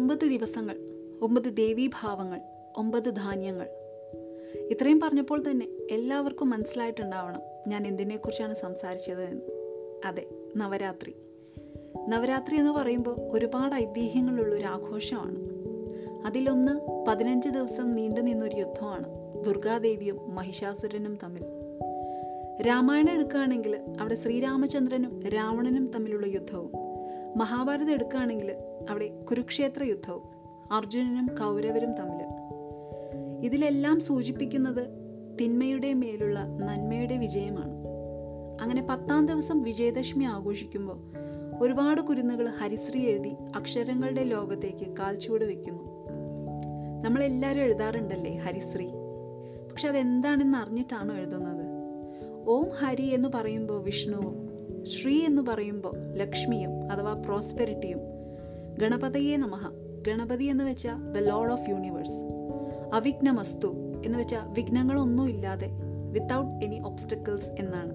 ഒമ്പത് ദിവസങ്ങൾ ഒമ്പത് ദേവീഭാവങ്ങൾ ഒമ്പത് ധാന്യങ്ങൾ. ഇത്രയും പറഞ്ഞപ്പോൾ തന്നെ എല്ലാവർക്കും മനസ്സിലായിട്ടുണ്ടാവണം ഞാൻ എന്തിനെക്കുറിച്ചാണ് സംസാരിച്ചത് എന്ന് അതെ നവരാത്രി. നവരാത്രി എന്ന് പറയുമ്പോൾ ഒരുപാട് ഐതിഹ്യങ്ങളുള്ള ഒരു ആഘോഷമാണ്. അതിലൊന്ന് പതിനഞ്ച് ദിവസം നീണ്ടു നിന്നൊരു യുദ്ധമാണ് ദുർഗാദേവിയും മഹിഷാസുരനും തമ്മിൽ. രാമായണം എടുക്കുകയാണെങ്കിൽ അവിടെ ശ്രീരാമചന്ദ്രനും രാവണനും തമ്മിലുള്ള യുദ്ധവും. മഹാഭാരതം എടുക്കുകയാണെങ്കിൽ അവിടെ കുരുക്ഷേത്ര യുദ്ധവും അർജുനനും കൗരവരും തമ്മിൽ. ഇതിലെല്ലാം സൂചിപ്പിക്കുന്നത് തിന്മയുടെ മേലുള്ള നന്മയുടെ വിജയമാണ്. അങ്ങനെ പത്താം ദിവസം വിജയദശമി ആഘോഷിക്കുമ്പോൾ ഒരുപാട് കുരുന്നുകൾ ഹരിശ്രീ എഴുതി അക്ഷരങ്ങളുടെ ലോകത്തേക്ക് കാൽച്ചുവട് വെക്കുന്നു. നമ്മളെല്ലാവരും എഴുതാറുണ്ടല്ലേ ഹരിശ്രീ? പക്ഷെ അതെന്താണെന്ന് അറിഞ്ഞിട്ടാണോ എഴുതുന്നത്? ഓം ഹരി എന്ന് പറയുമ്പോൾ വിഷ്ണുവും ശ്രീ എന്ന് പറയുമ്പോൾ ലക്ഷ്മിയും അഥവാ പ്രോസ്പെരിറ്റിയും. ഗണപതയെ നമഹ. ഗണപതി എന്ന് വെച്ചാൽ ദ ലോഡ് ഓഫ് യൂണിവേഴ്സ് അവിഘ്നമസ്തു എന്ന് വെച്ചാൽ വിഘ്നങ്ങളൊന്നും ഇല്ലാതെ വിത്തൗട്ട് എനി ഒബ്സ്റ്റക്കിൾസ് എന്നാണ്.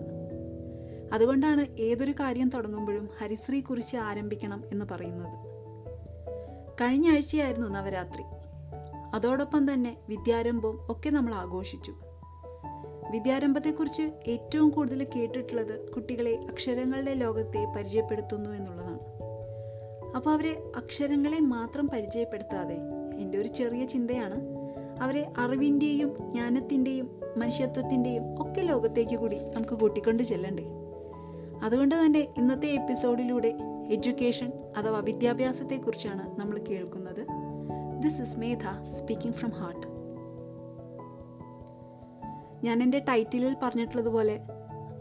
അതുകൊണ്ടാണ് ഏതൊരു കാര്യം തുടങ്ങുമ്പോഴും ഹരിശ്രീ കുറിച്ച് ആരംഭിക്കണം എന്ന് പറയുന്നത്. കഴിഞ്ഞ ആഴ്ചയായിരുന്നു നവരാത്രി. അതോടൊപ്പം തന്നെ വിദ്യാരംഭവും ഒക്കെ നമ്മൾ ആഘോഷിച്ചു. വിദ്യാരംഭത്തെക്കുറിച്ച് ഏറ്റവും കൂടുതൽ കേട്ടിട്ടുള്ളത് കുട്ടികളെ അക്ഷരങ്ങളുടെ ലോകത്തെ പരിചയപ്പെടുത്തുന്നു എന്നുള്ളതാണ്. അപ്പോൾ അവരെ അക്ഷരങ്ങളെ മാത്രം പരിചയപ്പെടുത്താതെ എന്റെ ഒരു ചെറിയ ചിന്തയാണ് അവരെ അറിവിന്റെയും ജ്ഞാനത്തിന്റെയും മനുഷ്യത്വത്തിന്റെയും ഒക്കെ ലോകത്തേക്ക് കൂടി നമുക്ക് കൂട്ടിക്കൊണ്ട് ചെല്ലണ്ടേ? അതുകൊണ്ട് തന്നെ ഇന്നത്തെ എപ്പിസോഡിലൂടെ എഡ്യൂക്കേഷൻ അഥവാ വിദ്യാഭ്യാസത്തെക്കുറിച്ചാണ് നമ്മൾ കേൾക്കുന്നത്. This is Medha speaking from heart ഞാൻ എന്റെ ടൈറ്റിലിൽ പറഞ്ഞിട്ടുള്ളതുപോലെ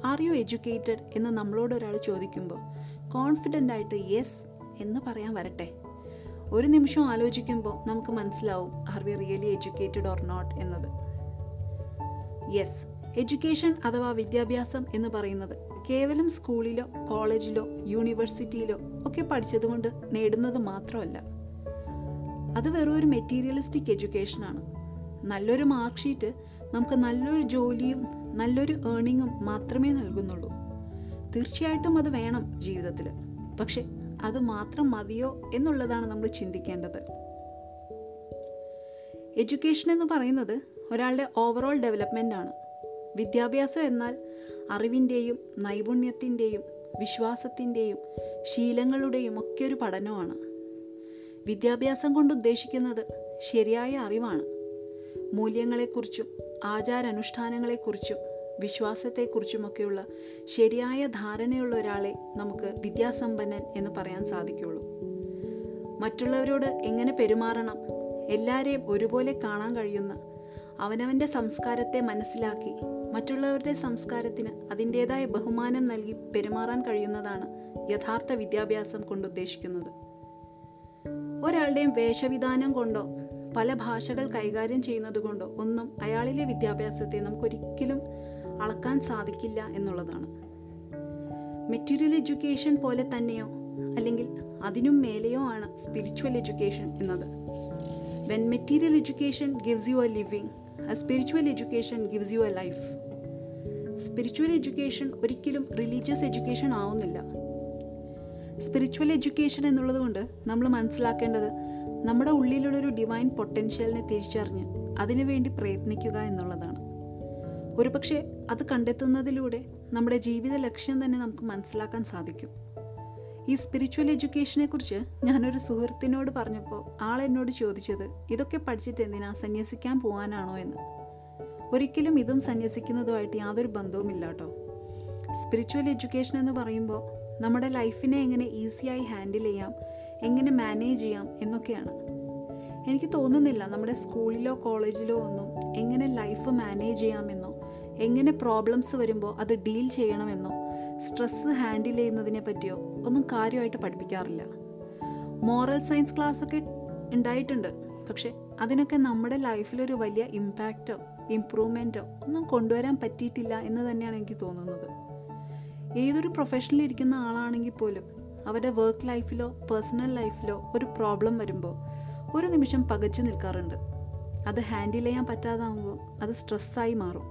ആർ യു എഡ്യൂക്കേറ്റഡ് എന്ന് നമ്മളോട് ഒരാൾ ചോദിക്കുമ്പോൾ കോൺഫിഡന്റ് ആയിട്ട് യെസ് എന്ന് പറയാൻ വരട്ടെ. ഒരു നിമിഷം ആലോചിക്കുമ്പോൾ നമുക്ക് മനസ്സിലാവും are we really educated or not എന്നത്. യെസ് എഡ്യൂക്കേഷൻ അഥവാ വിദ്യാഭ്യാസം എന്ന് പറയുന്നത് കേവലം സ്കൂളിലോ കോളേജിലോ യൂണിവേഴ്സിറ്റിയിലോ ഒക്കെ പഠിച്ചതുകൊണ്ട് നേടുന്നത് മാത്രമല്ല. അത് വെറും ഒരു മെറ്റീരിയലിസ്റ്റിക് എഡ്യൂക്കേഷനാണ്. നല്ലൊരു മാർക്ക് ഷീറ്റ് നമുക്ക് നല്ലൊരു ജോലിയും നല്ലൊരു ഏണിങ്ങും മാത്രമേ നൽകുന്നുള്ളൂ. തീർച്ചയായിട്ടും അത് വേണം ജീവിതത്തിൽ പക്ഷെ അത് മാത്രം മതിയോ എന്നുള്ളതാണ് നമ്മൾ ചിന്തിക്കേണ്ടത്. എഡ്യൂക്കേഷൻ എന്ന് പറയുന്നത് ഒരാളുടെ ഓവറോൾ ഡെവലപ്മെന്റ് ആണ്. വിദ്യാഭ്യാസം എന്നാൽ അറിവിന്റെയും നൈപുണ്യത്തിന്റെയും വിശ്വാസത്തിന്റെയും ശീലങ്ങളുടെയും ഒക്കെ ഒരു പഠനമാണ്. വിദ്യാഭ്യാസം കൊണ്ട് ഉദ്ദേശിക്കുന്നത് ശരിയായ അറിവാണ്. മൂല്യങ്ങളെക്കുറിച്ചും ആചാരാനുഷ്ഠാനങ്ങളെക്കുറിച്ചും വിശ്വാസത്തെക്കുറിച്ചുമൊക്കെയുള്ള ശരിയായ ധാരണയുള്ള ഒരാളെ നമുക്ക് വിദ്യാസമ്പന്നൻ എന്ന് പറയാൻ സാധിക്കുള്ളൂ. മറ്റുള്ളവരോട് എങ്ങനെ പെരുമാറണം എല്ലാവരെയും ഒരുപോലെ കാണാൻ കഴിയുന്ന അവനവന്റെ സംസ്കാരത്തെ മനസ്സിലാക്കി മറ്റുള്ളവരുടെ സംസ്കാരത്തിന് അതിന്റേതായ ബഹുമാനം നൽകി പെരുമാറാൻ കഴിയുന്നതാണ് യഥാർത്ഥ വിദ്യാഭ്യാസം കൊണ്ട് ഉദ്ദേശിക്കുന്നത്. ഒരാളുടെയും വേഷവിധാനം കൊണ്ടോ പല ഭാഷകൾ കൈകാര്യം ചെയ്യുന്നത് കൊണ്ടോ ഒന്നും അയാളിലെ വിദ്യാഭ്യാസത്തെ നമുക്കൊരിക്കലും അളക്കാൻ സാധിക്കില്ല എന്നുള്ളതാണ്. മെറ്റീരിയൽ എഡ്യൂക്കേഷൻ പോലെ തന്നെയോ അല്ലെങ്കിൽ അതിനും മേലെയോ ആണ് സ്പിരിച്വൽ എഡ്യൂക്കേഷൻ എന്നത്. When material education gives you a living a spiritual education gives you a life spiritual education ഒരിക്കലും റിലീജിയസ് എഡ്യൂക്കേഷൻ ആവുന്നില്ല. സ്പിരിച്വൽ എഡ്യൂക്കേഷൻ എന്നുള്ളത് കൊണ്ട് നമ്മൾ മനസ്സിലാക്കേണ്ടത് നമ്മുടെ ഉള്ളിലുള്ളൊരു ഡിവൈൻ പൊട്ടൻഷ്യലിനെ തിരിച്ചറിഞ്ഞ് അതിനുവേണ്ടി പ്രയത്നിക്കുക എന്നുള്ളതാണ്. ഒരുപക്ഷെ അത് കണ്ടെത്തുന്നതിലൂടെ നമ്മുടെ ജീവിത ലക്ഷ്യം തന്നെ നമുക്ക് മനസ്സിലാക്കാൻ സാധിക്കും. ഈ സ്പിരിച്വൽ എഡ്യൂക്കേഷനെ കുറിച്ച് ഞാനൊരു സുഹൃത്തിനോട് പറഞ്ഞപ്പോൾ ആൾ എന്നോട് ചോദിച്ചത് ഇതൊക്കെ പഠിച്ചിട്ട് എന്തിനാ സന്യസിക്കാൻ പോകാനാണോ എന്ന്? ഒരിക്കലും ഇതും സന്യസിക്കുന്നതുമായിട്ട് യാതൊരു ബന്ധവുമില്ല കേട്ടോ. സ്പിരിച്വൽ എഡ്യൂക്കേഷൻ എന്ന് പറയുമ്പോൾ നമ്മുടെ ലൈഫിനെ എങ്ങനെ ഈസിയായി ഹാൻഡിൽ ചെയ്യാം എങ്ങനെ മാനേജ് ചെയ്യാം എന്നൊക്കെയാണ്. എനിക്ക് തോന്നുന്നില്ല നമ്മുടെ സ്കൂളിലോ കോളേജിലോ ഒന്നും എങ്ങനെ ലൈഫ് മാനേജ് ചെയ്യാമെന്നോ എങ്ങനെ പ്രോബ്ലംസ് വരുമ്പോൾ അത് ഡീൽ ചെയ്യണമെന്നോ സ്ട്രെസ്സ് ഹാൻഡിൽ ചെയ്യുന്നതിനെ പറ്റിയോ ഒന്നും കാര്യമായിട്ട് പഠിപ്പിക്കാറില്ല. മോറൽ സയൻസ് ക്ലാസ്സൊക്കെ ഉണ്ടായിട്ടുണ്ട്. പക്ഷെ അതിനൊക്കെ നമ്മുടെ ലൈഫിലൊരു വലിയ ഇമ്പാക്റ്റോ ഇമ്പ്രൂവ്മെന്റോ ഒന്നും കൊണ്ടുവരാൻ പറ്റിയിട്ടില്ല എന്ന് തന്നെയാണ് എനിക്ക് തോന്നുന്നത്. ഏതൊരു പ്രൊഫഷനിലിരിക്കുന്ന ആളാണെങ്കിൽ പോലും അവരുടെ വർക്ക് ലൈഫിലോ പേഴ്സണൽ ലൈഫിലോ ഒരു പ്രോബ്ലം വരുമ്പോൾ ഒരു നിമിഷം പകച്ചു നിൽക്കാറുണ്ട്. അത് ഹാൻഡിൽ ചെയ്യാൻ പറ്റാതാവുമ്പോൾ അത് സ്ട്രെസ്സായി മാറും.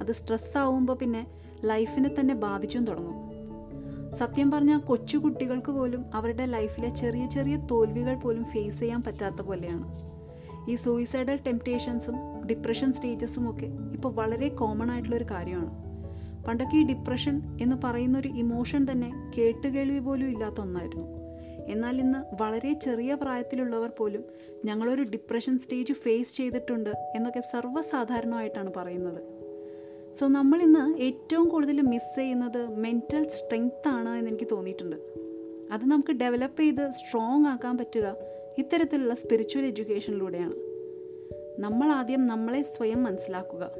അത് സ്ട്രെസ്സാവുമ്പോൾ പിന്നെ ലൈഫിനെ തന്നെ ബാധിച്ചും തുടങ്ങും. സത്യം പറഞ്ഞാൽ കൊച്ചു കുട്ടികൾക്ക് പോലും അവരുടെ ലൈഫിലെ ചെറിയ ചെറിയ തോൽവികൾ പോലും ഫേസ് ചെയ്യാൻ പറ്റാത്ത പോലെയാണ്. ഈ സൂയിസൈഡൽ ടെംപ്റ്റേഷൻസും ഡിപ്രഷൻ സ്റ്റേജസും ഒക്കെ ഇപ്പോൾ വളരെ കോമൺ ആയിട്ടുള്ള ഒരു കാര്യമാണ്. പണ്ടൊക്കെ ഈ ഡിപ്രഷൻ എന്ന് പറയുന്ന ഒരു ഇമോഷൻ തന്നെ കേട്ടുകേൾവി പോലും ഇല്ലാത്ത ഒന്നായിരുന്നു. എന്നാൽ ഇന്ന് വളരെ ചെറിയ പ്രായത്തിലുള്ളവർ പോലും ഞങ്ങളൊരു ഡിപ്രഷൻ സ്റ്റേജ് ഫേസ് ചെയ്തിട്ടുണ്ട് എന്നൊക്കെ സർവസാധാരണമായിട്ടാണ് പറയുന്നത്. സോ നമ്മൾ ഇന്ന് ഏറ്റവും കൂടുതൽ മിസ് ചെയ്യുന്നത് മെന്റൽ സ്ട്രെങ്ത് ആണ് എന്ന് എനിക്ക് തോന്നിയിട്ടുണ്ട്. അത് നമുക്ക് ഡെവലപ്പ് ചെയ്ത് സ്ട്രോങ് ആക്കാൻ പറ്റുക ഇത്തരത്തിലുള്ള സ്പിരിച്വൽ എഡ്യൂക്കേഷനിലൂടെയാണ് നമ്മൾ ആദ്യം നമ്മളെ സ്വയം മനസ്സിലാക്കുക.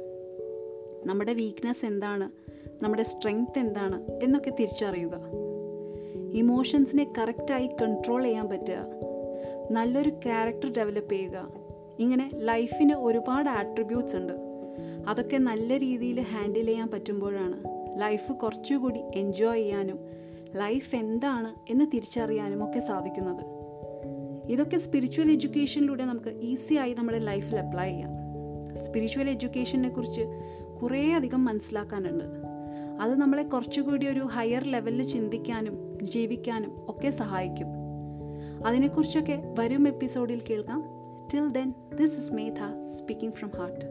നമ്മുടെ വീക്ക്നെസ് എന്താണ്? നമ്മുടെ സ്ട്രെങ്ത് എന്താണ് എന്നൊക്കെ തിരിച്ചറിയുക. ഇമോഷൻസിനെ കറക്റ്റായി കൺട്രോൾ ചെയ്യാൻ പറ്റുക. നല്ലൊരു ക്യാരക്ടർ ഡെവലപ്പ് ചെയ്യുക. ഇങ്ങനെ ലൈഫിന് ഒരുപാട് ആട്രിബ്യൂട്ട്സ് ഉണ്ട്. അതൊക്കെ നല്ല രീതിയിൽ ഹാൻഡിൽ ചെയ്യാൻ പറ്റുമ്പോഴാണ് ലൈഫ് കുറച്ചുകൂടി എൻജോയ് ചെയ്യാനും ലൈഫ് എന്താണ് എന്ന് തിരിച്ചറിയാനും ഒക്കെ സാധിക്കുന്നത്. ഇതൊക്കെ സ്പിരിച്വൽ എഡ്യൂക്കേഷനിലൂടെ നമുക്ക് ഈസി ആയി നമ്മുടെ ലൈഫിൽ അപ്ലൈ ചെയ്യാം. സ്പിരിച്വൽ എഡ്യൂക്കേഷനെ കുറിച്ച് കുറേ അധികം മനസ്സിലാക്കാനുണ്ട്. അത് നമ്മളെ കുറച്ചുകൂടി ഒരു ഹയർ ലെവലിൽ ചിന്തിക്കാനും ജീവിക്കാനും ഒക്കെ സഹായിക്കും. അതിനെക്കുറിച്ചൊക്കെ വരും എപ്പിസോഡിൽ കേൾക്കാം. Till then this is Medha speaking from heart